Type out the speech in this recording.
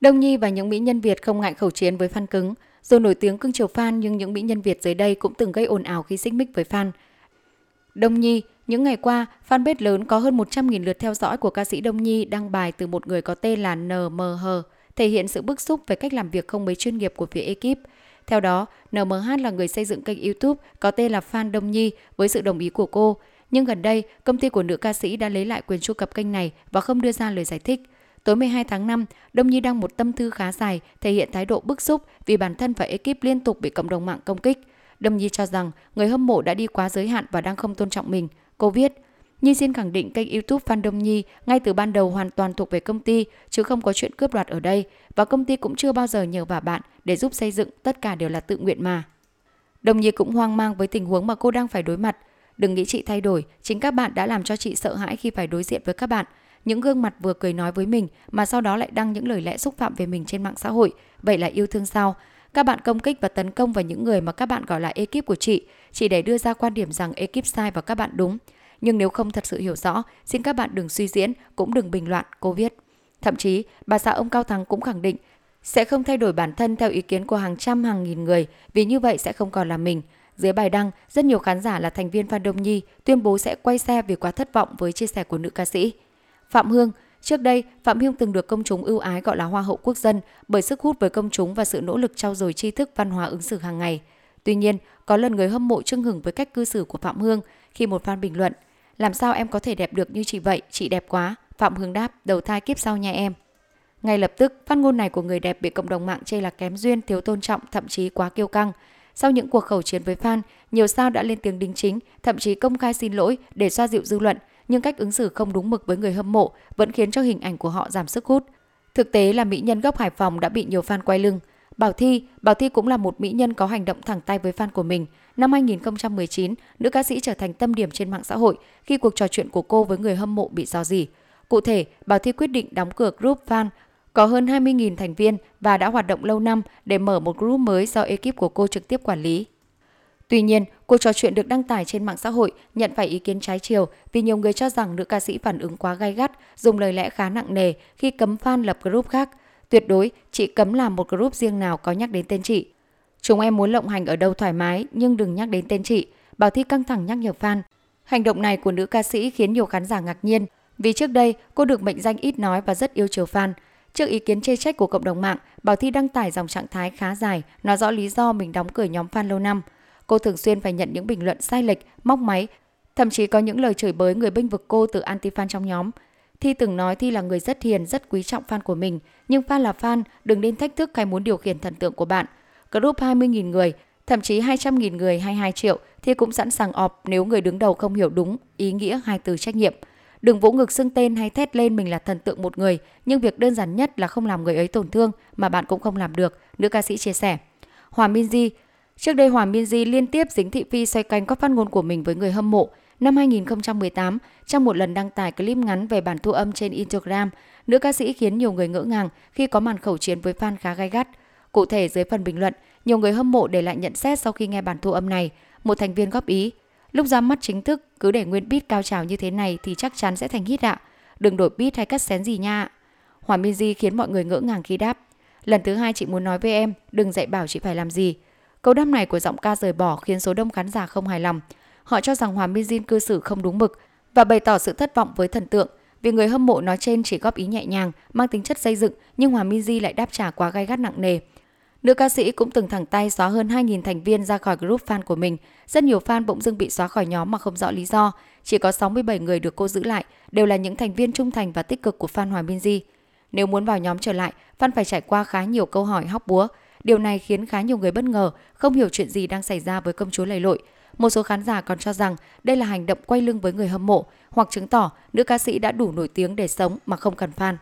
Đông Nhi và những mỹ nhân Việt không ngại khẩu chiến với fan cứng. Dù nổi tiếng cưng chiều fan nhưng những mỹ nhân Việt dưới đây cũng từng gây ồn ào khi xích mích với fan. Đông Nhi, những ngày qua, fanpage lớn có hơn 100.000 lượt theo dõi của ca sĩ Đông Nhi đăng bài từ một người có tên là NMH, thể hiện sự bức xúc về cách làm việc không mấy chuyên nghiệp của phía ekip. Theo đó, NMH là người xây dựng kênh YouTube có tên là Fan Đông Nhi với sự đồng ý của cô. Nhưng gần đây, công ty của nữ ca sĩ đã lấy lại quyền truy cập kênh này và không đưa ra lời giải thích. Tối 12 tháng 5, Đông Nhi đăng một tâm thư khá dài thể hiện thái độ bức xúc vì bản thân và ekip liên tục bị cộng đồng mạng công kích. Đông Nhi cho rằng người hâm mộ đã đi quá giới hạn và đang không tôn trọng mình. Cô viết, Nhi xin khẳng định kênh YouTube Fan Đông Nhi ngay từ ban đầu hoàn toàn thuộc về công ty chứ không có chuyện cướp đoạt ở đây và công ty cũng chưa bao giờ nhờ vả bạn để giúp xây dựng, tất cả đều là tự nguyện mà. Đông Nhi cũng hoang mang với tình huống mà cô đang phải đối mặt. Đừng nghĩ chị thay đổi, chính các bạn đã làm cho chị sợ hãi khi phải đối diện với các bạn. Những gương mặt vừa cười nói với mình mà sau đó lại đăng những lời lẽ xúc phạm về mình trên mạng xã hội. Vậy là yêu thương sao? Các bạn công kích và tấn công vào những người mà các bạn gọi là ekip của chị, chỉ để đưa ra quan điểm rằng ekip sai và các bạn đúng. Nhưng nếu không thật sự hiểu rõ, xin các bạn đừng suy diễn, cũng đừng bình loạn, cô viết. Thậm chí, bà xã ông Cao Thắng cũng khẳng định sẽ không thay đổi bản thân theo ý kiến của hàng trăm hàng nghìn người vì như vậy sẽ không còn là mình. Dưới bài đăng, rất nhiều khán giả là thành viên Phan Đông Nhi tuyên bố sẽ quay xe vì quá thất vọng với chia sẻ của nữ ca sĩ. Phạm Hương Trước đây, Phạm Hương từng được công chúng ưu ái gọi là Hoa hậu quốc dân bởi sức hút với công chúng và sự nỗ lực trau dồi tri thức văn hóa ứng xử hàng ngày. Tuy nhiên, có lần người hâm mộ chưng hưởng với cách cư xử của Phạm Hương khi một fan bình luận Làm sao em có thể đẹp được như chị vậy, chị đẹp quá. Phạm Hương đáp, đầu thai kiếp sau nha em. Ngay lập tức, phát ngôn này của người đẹp bị cộng đồng mạng chê là kém duyên, thiếu tôn trọng, thậm chí quá kiêu căng. Sau những cuộc khẩu chiến với fan, nhiều sao đã lên tiếng đính chính, thậm chí công khai xin lỗi để xoa dịu dư luận, nhưng cách ứng xử không đúng mực với người hâm mộ vẫn khiến cho hình ảnh của họ giảm sức hút. Thực tế là mỹ nhân gốc Hải Phòng đã bị nhiều fan quay lưng. Bảo Thi, Bảo Thi cũng là một mỹ nhân có hành động thẳng tay với fan của mình. Năm 2019, nữ ca sĩ trở thành tâm điểm trên mạng xã hội khi cuộc trò chuyện của cô với người hâm mộ bị dò dỉ. Cụ thể, Bảo Thi quyết định đóng cửa group fan có hơn 20.000 thành viên và đã hoạt động lâu năm để mở một group mới do ekip của cô trực tiếp quản lý. Tuy nhiên, cuộc trò chuyện được đăng tải trên mạng xã hội nhận phải ý kiến trái chiều vì nhiều người cho rằng nữ ca sĩ phản ứng quá gay gắt, dùng lời lẽ khá nặng nề khi cấm fan lập group khác. Tuyệt đối, chị cấm làm một group riêng nào có nhắc đến tên chị. Chúng em muốn lộng hành ở đâu thoải mái nhưng đừng nhắc đến tên chị. Bảo Thi căng thẳng nhắc nhở fan. Hành động này của nữ ca sĩ khiến nhiều khán giả ngạc nhiên vì trước đây cô được mệnh danh ít nói và rất yêu chiều fan. Trước ý kiến chê trách của cộng đồng mạng, Bảo Thi đăng tải dòng trạng thái khá dài, nói rõ lý do mình đóng cửa nhóm fan lâu năm. Cô thường xuyên phải nhận những bình luận sai lệch, móc máy, thậm chí có những lời chửi bới người bênh vực cô từ anti-fan trong nhóm. Thi từng nói Thi là người rất hiền, rất quý trọng fan của mình, nhưng fan là fan, đừng nên thách thức hay muốn điều khiển thần tượng của bạn. Group 20.000 người, thậm chí 200.000 người hay 2 triệu, Thi cũng sẵn sàng ọp nếu người đứng đầu không hiểu đúng ý nghĩa hai từ trách nhiệm. Đừng vỗ ngực xưng tên hay thét lên mình là thần tượng một người, nhưng việc đơn giản nhất là không làm người ấy tổn thương mà bạn cũng không làm được, nữ ca sĩ chia sẻ. Hòa Minzy Trước đây Hoàng Hòa Di liên tiếp dính thị phi xoay canh các phát ngôn của mình với người hâm mộ. Năm 2018, trong một lần đăng tải clip ngắn về bản thu âm trên Instagram, nữ ca sĩ khiến nhiều người ngỡ ngàng khi có màn khẩu chiến với fan khá gai gắt. Cụ thể dưới phần bình luận, nhiều người hâm mộ để lại nhận xét sau khi nghe bản thu âm này. Một thành viên góp ý, lúc ra mắt chính thức cứ để nguyên beat cao trào như thế này thì chắc chắn sẽ thành hit ạ. Đừng đổi beat hay cắt xén gì nha Hoàng Minh Di khiến mọi người ngỡ ngàng khi đáp. Lần thứ hai chị muốn nói với em, đừng dạy bảo chị phải làm gì. Câu đáp này của giọng ca rời bỏ khiến số đông khán giả không hài lòng. Họ cho rằng Hòa Minzy cư xử không đúng mực và bày tỏ sự thất vọng với thần tượng vì người hâm mộ nói trên chỉ góp ý nhẹ nhàng, mang tính chất xây dựng nhưng Hòa Minzy lại đáp trả quá gay gắt nặng nề. Nữ ca sĩ cũng từng thẳng tay xóa hơn 2.000 thành viên ra khỏi group fan của mình. Rất nhiều fan bỗng dưng bị xóa khỏi nhóm mà không rõ lý do. Chỉ có 67 người được cô giữ lại, đều là những thành viên trung thành và tích cực của fan Hòa Di. Nếu muốn vào nhóm trở lại, fan phải trải qua khá nhiều câu hỏi hóc búa. Điều này khiến khá nhiều người bất ngờ, không hiểu chuyện gì đang xảy ra với công chúa lầy lội. Một số khán giả còn cho rằng đây là hành động quay lưng với người hâm mộ, hoặc chứng tỏ nữ ca sĩ đã đủ nổi tiếng để sống mà không cần fan.